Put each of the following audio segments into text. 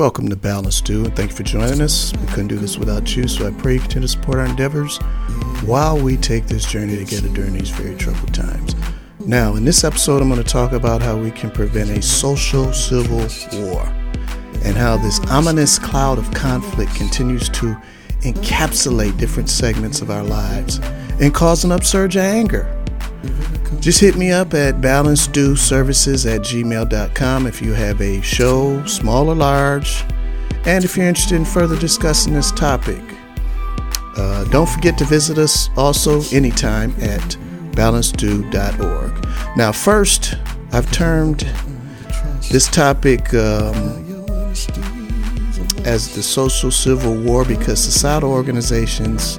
Welcome to Balance Due, and thank you for joining us. We couldn't do this without you, so I pray you continue to support our endeavors while we take this journey together during these very troubled times. Now, in this episode, I'm going to talk about how we can prevent a social civil war and how this ominous cloud of conflict continues to encapsulate different segments of our lives and cause an upsurge of anger. Just hit me up at balancedueservices at gmail.com if you have a show, small or large, and if you're interested in further discussing this topic. Uh, don't forget to visit us also anytime at balancedue.org. Now, first, I've termed this topic um, as the social civil war because societal organizations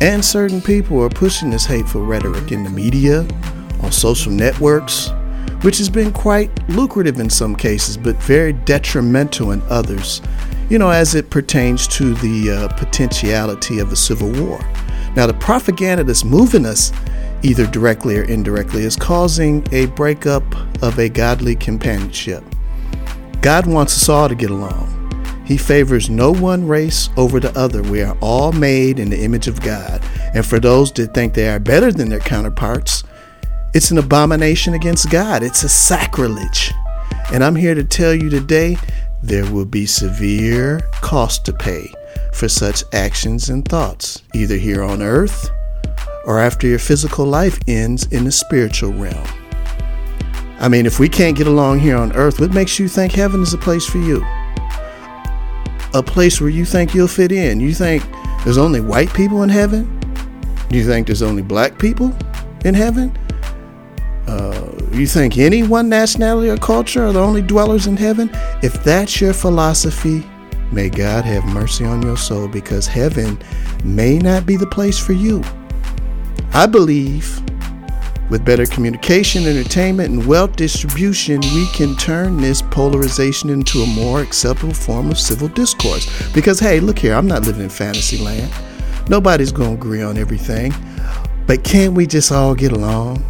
and certain people are pushing this hateful rhetoric in the media, on social networks, which has been quite lucrative in some cases, but very detrimental in others, you know, as it pertains to the uh, potentiality of a civil war. Now, the propaganda that's moving us, either directly or indirectly, is causing a breakup of a godly companionship. God wants us all to get along. He favors no one race over the other. We are all made in the image of God. And for those that think they are better than their counterparts, it's an abomination against God. It's a sacrilege. And I'm here to tell you today there will be severe cost to pay for such actions and thoughts, either here on earth or after your physical life ends in the spiritual realm. I mean, if we can't get along here on earth, what makes you think heaven is a place for you? a place where you think you'll fit in. You think there's only white people in heaven? You think there's only black people in heaven? Uh, you think any one nationality or culture are the only dwellers in heaven? If that's your philosophy, may God have mercy on your soul because heaven may not be the place for you. I believe with better communication, entertainment, and wealth distribution, we can turn this polarization into a more acceptable form of civil discourse. Because, hey, look here, I'm not living in fantasy land. Nobody's going to agree on everything. But can't we just all get along?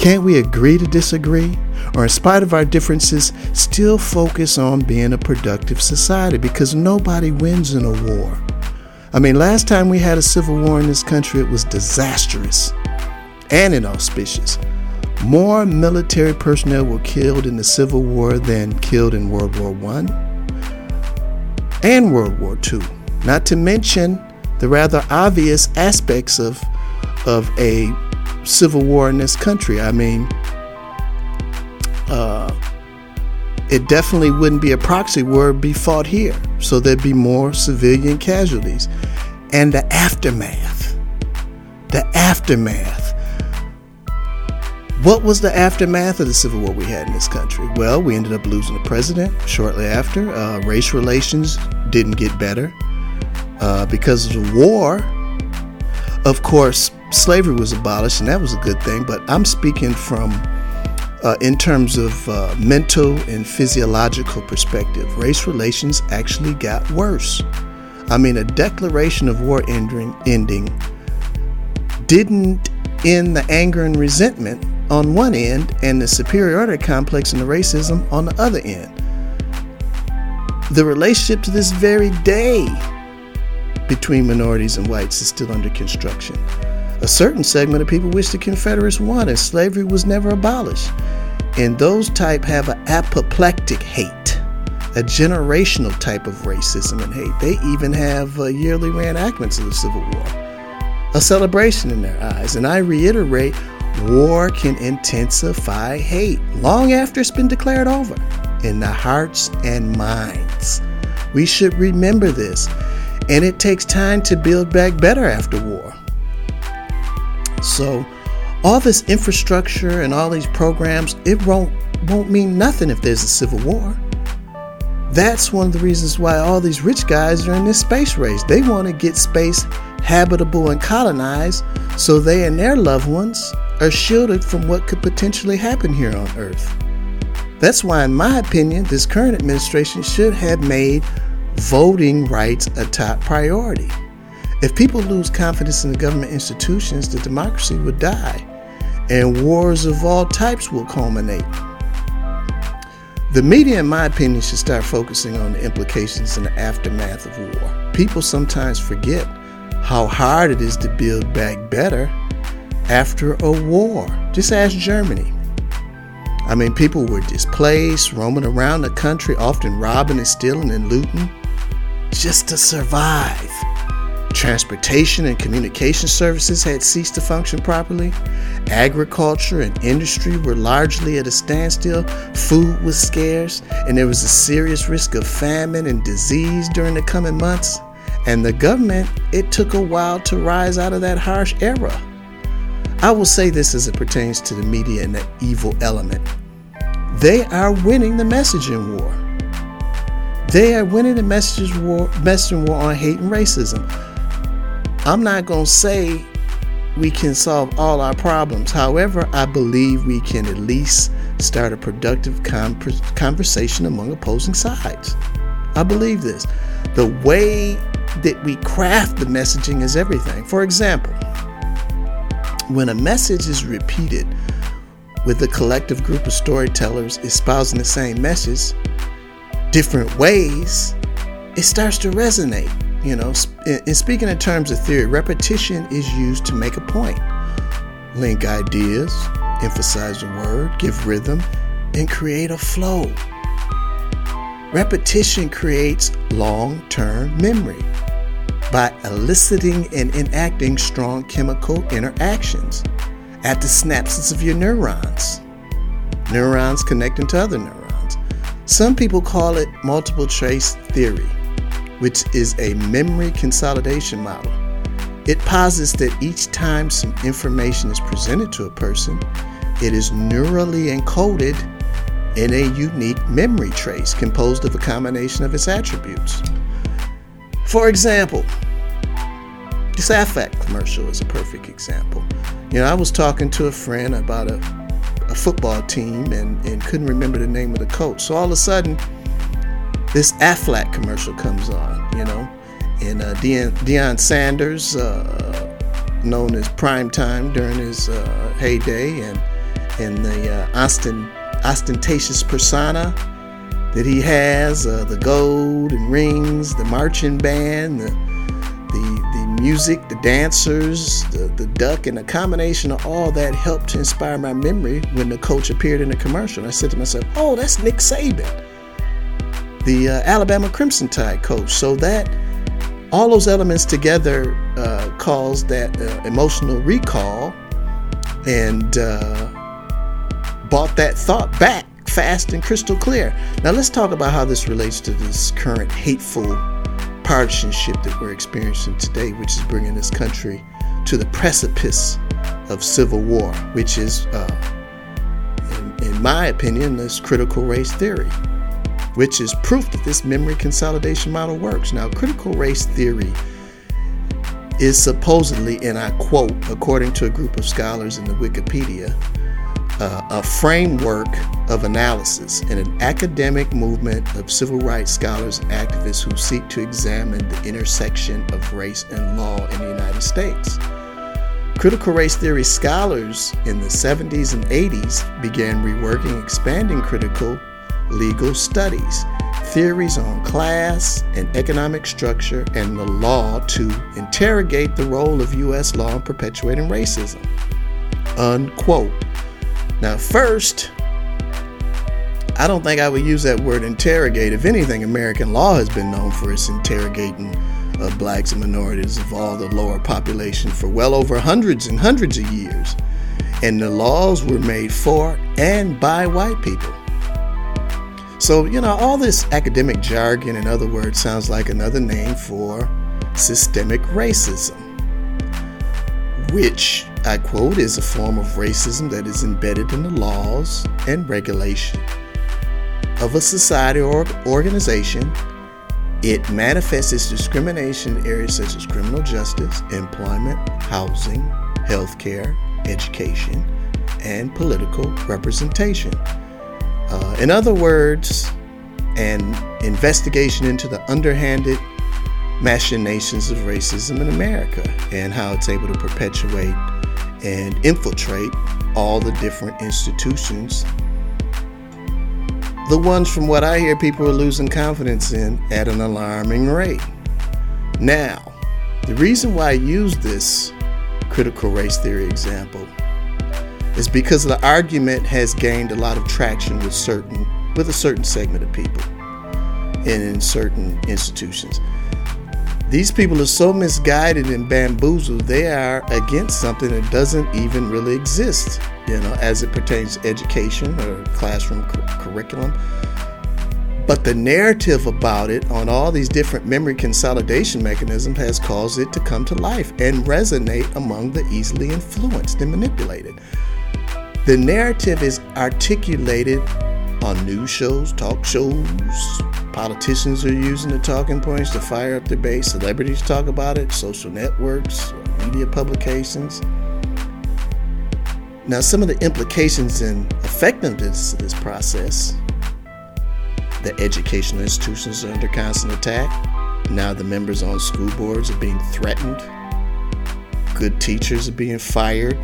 Can't we agree to disagree? Or, in spite of our differences, still focus on being a productive society? Because nobody wins in a war. I mean, last time we had a civil war in this country, it was disastrous and inauspicious. More military personnel were killed in the Civil War than killed in World War I and World War II, not to mention the rather obvious aspects of, of a civil war in this country. I mean, uh, it definitely wouldn't be a proxy war, be fought here. So there'd be more civilian casualties. And the aftermath, the aftermath what was the aftermath of the civil war we had in this country? Well, we ended up losing the president shortly after. Uh, race relations didn't get better uh, because of the war. Of course, slavery was abolished, and that was a good thing. But I'm speaking from uh, in terms of uh, mental and physiological perspective. Race relations actually got worse. I mean, a declaration of war ending, ending didn't end the anger and resentment on one end and the superiority complex and the racism on the other end. The relationship to this very day between minorities and whites is still under construction. A certain segment of people wish the Confederates won and slavery was never abolished. And those type have an apoplectic hate, a generational type of racism and hate. They even have uh, yearly reenactments of the Civil War, a celebration in their eyes. And I reiterate War can intensify hate long after it's been declared over in the hearts and minds. We should remember this, and it takes time to build back better after war. So, all this infrastructure and all these programs, it won't won't mean nothing if there's a civil war. That's one of the reasons why all these rich guys are in this space race. They want to get space habitable and colonized so they and their loved ones are shielded from what could potentially happen here on Earth. That's why, in my opinion, this current administration should have made voting rights a top priority. If people lose confidence in the government institutions, the democracy would die, and wars of all types will culminate. The media, in my opinion, should start focusing on the implications and the aftermath of war. People sometimes forget how hard it is to build back better after a war. Just ask Germany. I mean, people were displaced, roaming around the country, often robbing and stealing and looting just to survive. Transportation and communication services had ceased to function properly. Agriculture and industry were largely at a standstill. Food was scarce, and there was a serious risk of famine and disease during the coming months. And the government, it took a while to rise out of that harsh era. I will say this as it pertains to the media and the evil element. They are winning the messaging war. They are winning the war, messaging war on hate and racism. I'm not going to say we can solve all our problems. However, I believe we can at least start a productive conversation among opposing sides. I believe this. The way that we craft the messaging is everything. For example, when a message is repeated with a collective group of storytellers espousing the same message different ways, it starts to resonate. You know, in speaking in terms of theory, repetition is used to make a point, link ideas, emphasize a word, give rhythm, and create a flow. Repetition creates long term memory by eliciting and enacting strong chemical interactions at the synapses of your neurons. Neurons connecting to other neurons. Some people call it multiple trace theory, which is a memory consolidation model. It posits that each time some information is presented to a person, it is neurally encoded in a unique memory trace composed of a combination of its attributes. For example, this Aflac commercial is a perfect example. You know, I was talking to a friend about a, a football team and, and couldn't remember the name of the coach. So all of a sudden, this Aflac commercial comes on, you know, and uh, Deion, Sanders, uh, known as Prime Time during his uh, heyday, and and the uh, Austin, ostentatious persona that he has, uh, the gold and rings, the marching band, the, the, the music, the dancers, the, the duck, and a combination of all that helped to inspire my memory when the coach appeared in the commercial. I said to myself, oh, that's Nick Saban, the uh, Alabama Crimson Tide coach. So that all those elements together uh, caused that uh, emotional recall and uh, brought that thought back fast and crystal clear. Now, let's talk about how this relates to this current hateful partisanship that we're experiencing today, which is bringing this country to the precipice of civil war, which is, uh, in, in my opinion, this critical race theory, which is proof that this memory consolidation model works. Now, critical race theory is supposedly, and I quote, according to a group of scholars in the Wikipedia, uh, a framework of analysis and an academic movement of civil rights scholars and activists who seek to examine the intersection of race and law in the United States. Critical race theory scholars in the 70s and 80s began reworking expanding critical legal studies, theories on class and economic structure, and the law to interrogate the role of U.S. law in perpetuating racism. Unquote. Now, first, I don't think I would use that word interrogate. If anything, American law has been known for its interrogating of blacks and minorities of all the lower population for well over hundreds and hundreds of years. And the laws were made for and by white people. So, you know, all this academic jargon, in other words, sounds like another name for systemic racism, which I quote, is a form of racism that is embedded in the laws and regulation of a society or organization. It manifests its discrimination in areas such as criminal justice, employment, housing, healthcare, education, and political representation. Uh, in other words, an investigation into the underhanded machinations of racism in America and how it's able to perpetuate and infiltrate all the different institutions the ones from what I hear people are losing confidence in at an alarming rate. Now, the reason why I use this critical race theory example is because the argument has gained a lot of traction with certain with a certain segment of people and in certain institutions. These people are so misguided and bamboozled, they are against something that doesn't even really exist, you know, as it pertains to education or classroom cu- curriculum. But the narrative about it on all these different memory consolidation mechanisms has caused it to come to life and resonate among the easily influenced and manipulated. The narrative is articulated on news shows, talk shows. Politicians are using the talking points to fire up base. Celebrities talk about it, social networks, media publications. Now, some of the implications and effectiveness of this process the educational institutions are under constant attack. Now, the members on school boards are being threatened. Good teachers are being fired.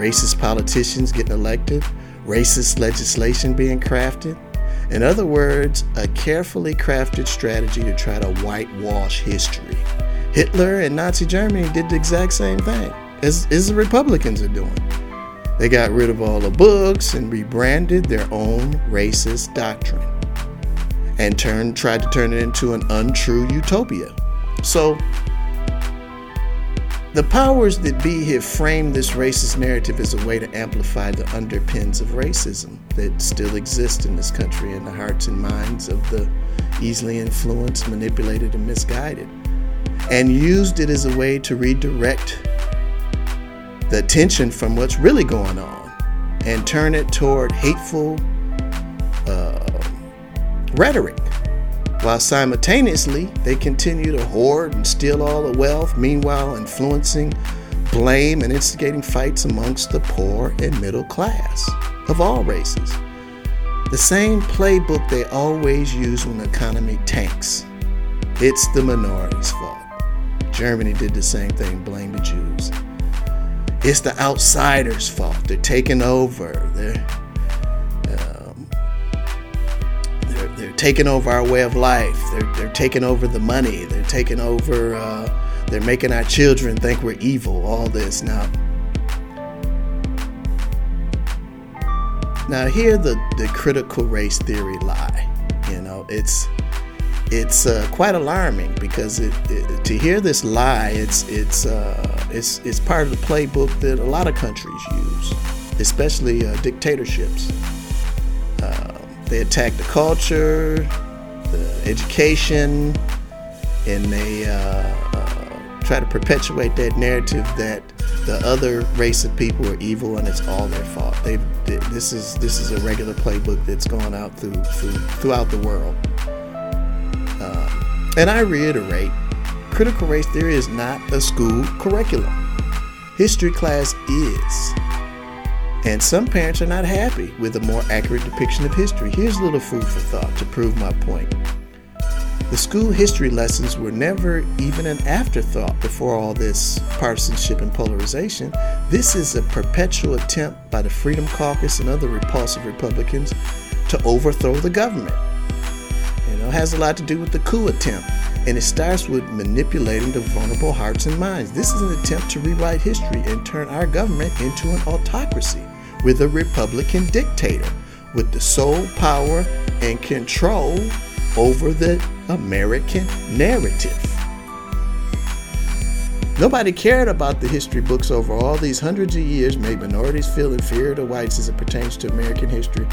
Racist politicians getting elected racist legislation being crafted. In other words, a carefully crafted strategy to try to whitewash history. Hitler and Nazi Germany did the exact same thing as, as the Republicans are doing. They got rid of all the books and rebranded their own racist doctrine and turned tried to turn it into an untrue utopia. So the powers that be have framed this racist narrative as a way to amplify the underpins of racism that still exist in this country in the hearts and minds of the easily influenced, manipulated, and misguided, and used it as a way to redirect the attention from what's really going on and turn it toward hateful uh, rhetoric while simultaneously they continue to hoard and steal all the wealth, meanwhile, influencing, blame, and instigating fights amongst the poor and middle class of all races. The same playbook they always use when the economy tanks. It's the minority's fault. Germany did the same thing, blame the Jews. It's the outsiders' fault. They're taking over. They're taking over our way of life. They're, they're taking over the money. They're taking over, uh, they're making our children think we're evil, all this. Now, now here the, the critical race theory lie. You know, it's it's uh, quite alarming because it, it, to hear this lie, it's it's uh, it's it's part of the playbook that a lot of countries use, especially uh, dictatorships. They attack the culture, the education, and they uh, uh, try to perpetuate that narrative that the other race of people are evil and it's all their fault. They this is this is a regular playbook that's going out through, through throughout the world. Uh, and I reiterate, critical race theory is not a school curriculum. History class is. And some parents are not happy with a more accurate depiction of history. Here's a little food for thought to prove my point. The school history lessons were never even an afterthought before all this partisanship and polarization. This is a perpetual attempt by the Freedom Caucus and other repulsive Republicans to overthrow the government. You know, it has a lot to do with the coup attempt, and it starts with manipulating the vulnerable hearts and minds. This is an attempt to rewrite history and turn our government into an autocracy with a Republican dictator with the sole power and control over the American narrative. Nobody cared about the history books over all these hundreds of years, made minorities feel inferior to whites as it pertains to American history.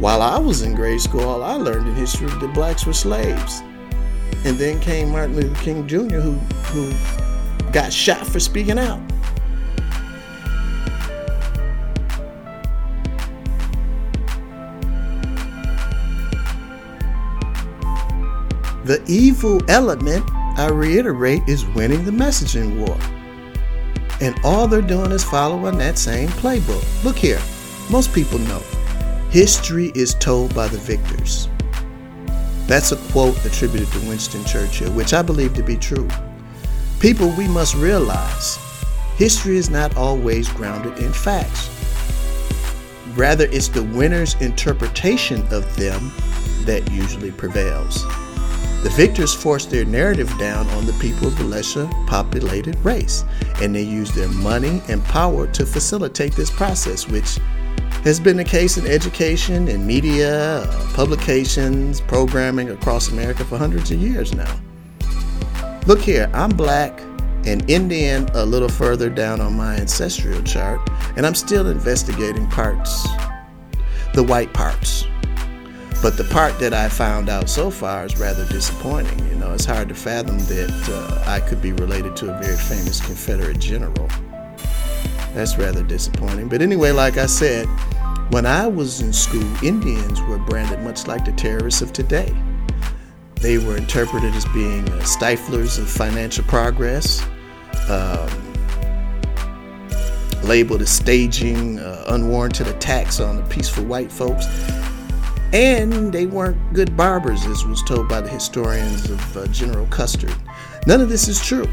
While I was in grade school, all I learned in history was that blacks were slaves. And then came Martin Luther King Jr., who, who got shot for speaking out. The evil element, I reiterate, is winning the messaging war. And all they're doing is following that same playbook. Look here, most people know history is told by the victors. That's a quote attributed to Winston Churchill, which I believe to be true. People, we must realize history is not always grounded in facts. Rather, it's the winner's interpretation of them that usually prevails. The victors force their narrative down on the people of the lesser populated race, and they use their money and power to facilitate this process, which has been the case in education and media, uh, publications, programming across America for hundreds of years now. Look here, I'm black and Indian a little further down on my ancestral chart, and I'm still investigating parts, the white parts. But the part that I found out so far is rather disappointing. You know, it's hard to fathom that uh, I could be related to a very famous Confederate general. That's rather disappointing. But anyway, like I said, when I was in school, Indians were branded much like the terrorists of today. They were interpreted as being uh, stiflers of financial progress, um, labeled as staging uh, unwarranted attacks on the peaceful white folks. And they weren't good barbers, as was told by the historians of uh, General Custer. None of this is true.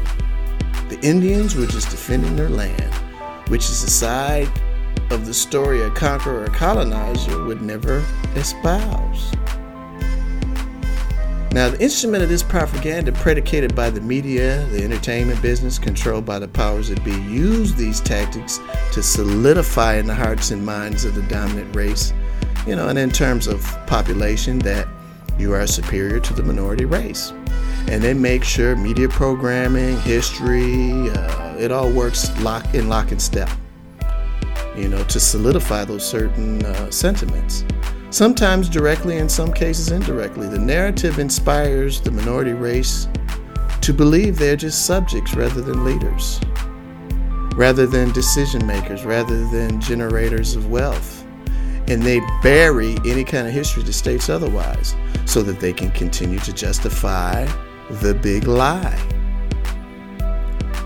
The Indians were just defending their land which is a side of the story a conqueror or colonizer would never espouse. Now, the instrument of this propaganda, predicated by the media, the entertainment business, controlled by the powers that be, used these tactics to solidify in the hearts and minds of the dominant race, you know, and in terms of population, that you are superior to the minority race. And they make sure media programming, history, uh, it all works lock in lock and step, you know, to solidify those certain uh, sentiments. Sometimes directly, in some cases indirectly. The narrative inspires the minority race to believe they're just subjects rather than leaders, rather than decision makers, rather than generators of wealth. And they bury any kind of history that states otherwise so that they can continue to justify the big lie.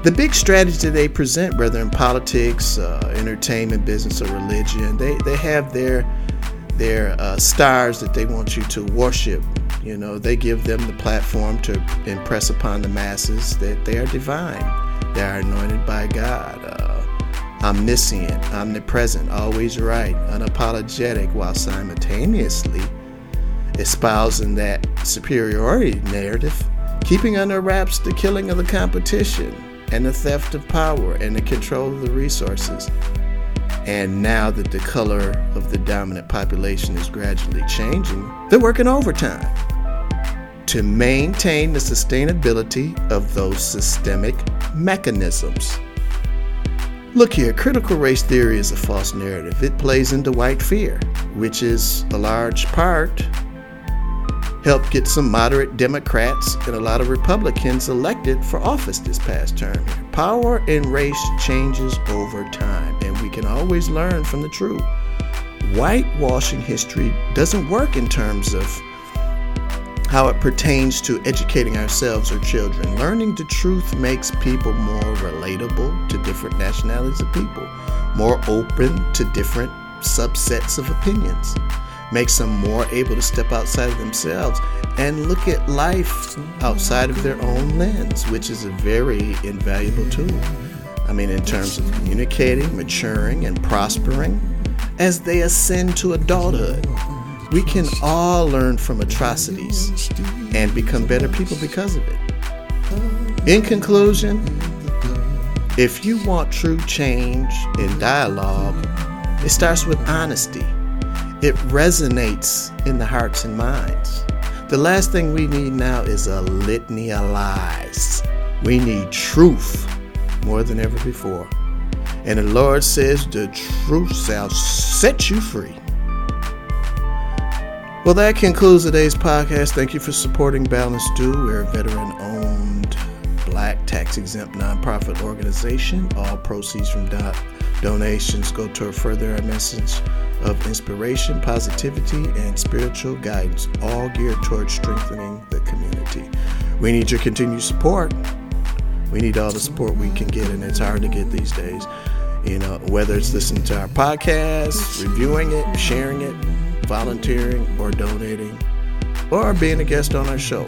The big strategy they present, whether in politics, uh, entertainment, business, or religion, they, they have their their uh, stars that they want you to worship. You know, they give them the platform to impress upon the masses that they are divine, they are anointed by God, uh, omniscient, omnipresent, always right, unapologetic, while simultaneously espousing that superiority narrative, keeping under wraps the killing of the competition and the theft of power and the control of the resources. And now that the color of the dominant population is gradually changing, they're working overtime to maintain the sustainability of those systemic mechanisms. Look here, critical race theory is a false narrative. It plays into white fear, which is a large part helped get some moderate Democrats and a lot of Republicans elected for office this past term. Power and race changes over time, and we can always learn from the truth. Whitewashing history doesn't work in terms of how it pertains to educating ourselves or children. Learning the truth makes people more relatable to different nationalities of people, more open to different subsets of opinions makes them more able to step outside of themselves and look at life outside of their own lens, which is a very invaluable tool. I mean, in terms of communicating, maturing, and prospering as they ascend to adulthood. We can all learn from atrocities and become better people because of it. In conclusion, if you want true change in dialogue, it starts with honesty it resonates in the hearts and minds. The last thing we need now is a litany of lies. We need truth more than ever before. And the Lord says, The truth shall set you free. Well, that concludes today's podcast. Thank you for supporting Balance Due. We're a veteran owned, black, tax exempt nonprofit organization. All proceeds from do- donations go to further our message of inspiration, positivity, and spiritual guidance, all geared towards strengthening the community. We need your continued support. We need all the support we can get, and it's hard to get these days. You know, whether it's listening to our podcast, reviewing it, sharing it, volunteering, or donating. or being a guest on our show.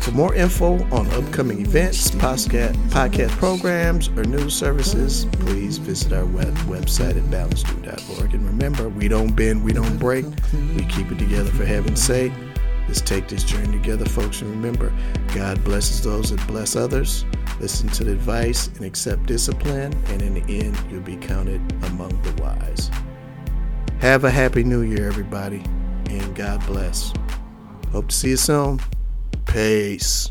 For more info on upcoming events, podcast, podcast programs, or news services, please visit our web, website at balanced.org. And remember, we don't bend, we don't break, we keep it together for heaven's sake. Let's take this journey together, folks, and remember, God blesses those that bless others. Listen to the advice and accept discipline, and in the end, you'll be counted among the wise. Have a happy new year, everybody, and God bless. Hope to see you soon. Peace.